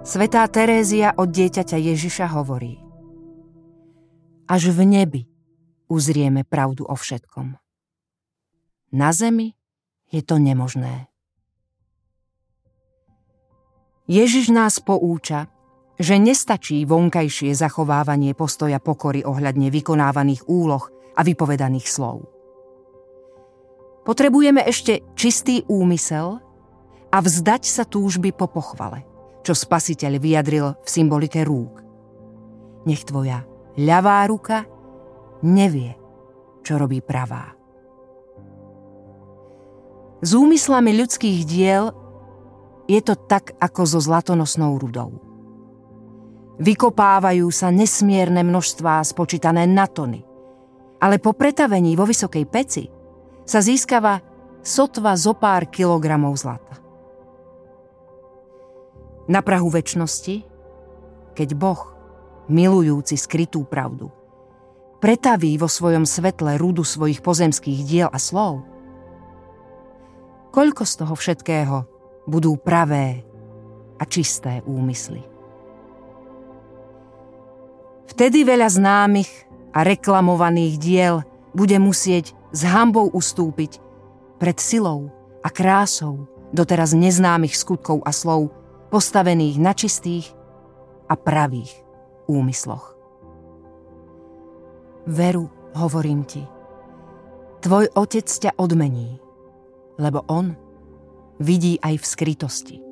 Svetá Terézia od dieťaťa Ježiša hovorí Až v nebi uzrieme pravdu o všetkom. Na zemi je to nemožné. Ježiš nás poúča, že nestačí vonkajšie zachovávanie postoja pokory ohľadne vykonávaných úloh a vypovedaných slov. Potrebujeme ešte čistý úmysel a vzdať sa túžby po pochvale, čo spasiteľ vyjadril v symbolike rúk. Nech tvoja ľavá ruka nevie, čo robí pravá. S úmyslami ľudských diel je to tak ako so zlatonosnou rudou. Vykopávajú sa nesmierne množstvá spočítané na tony, ale po pretavení vo vysokej peci sa získava sotva zo pár kilogramov zlata. Na Prahu väčšnosti, keď Boh, milujúci skrytú pravdu, pretaví vo svojom svetle rudu svojich pozemských diel a slov, koľko z toho všetkého budú pravé a čisté úmysly. Vtedy veľa známych a reklamovaných diel bude musieť s hambou ustúpiť pred silou a krásou doteraz neznámych skutkov a slov postavených na čistých a pravých úmysloch. Veru, hovorím ti, tvoj otec ťa odmení, lebo on vidí aj v skrytosti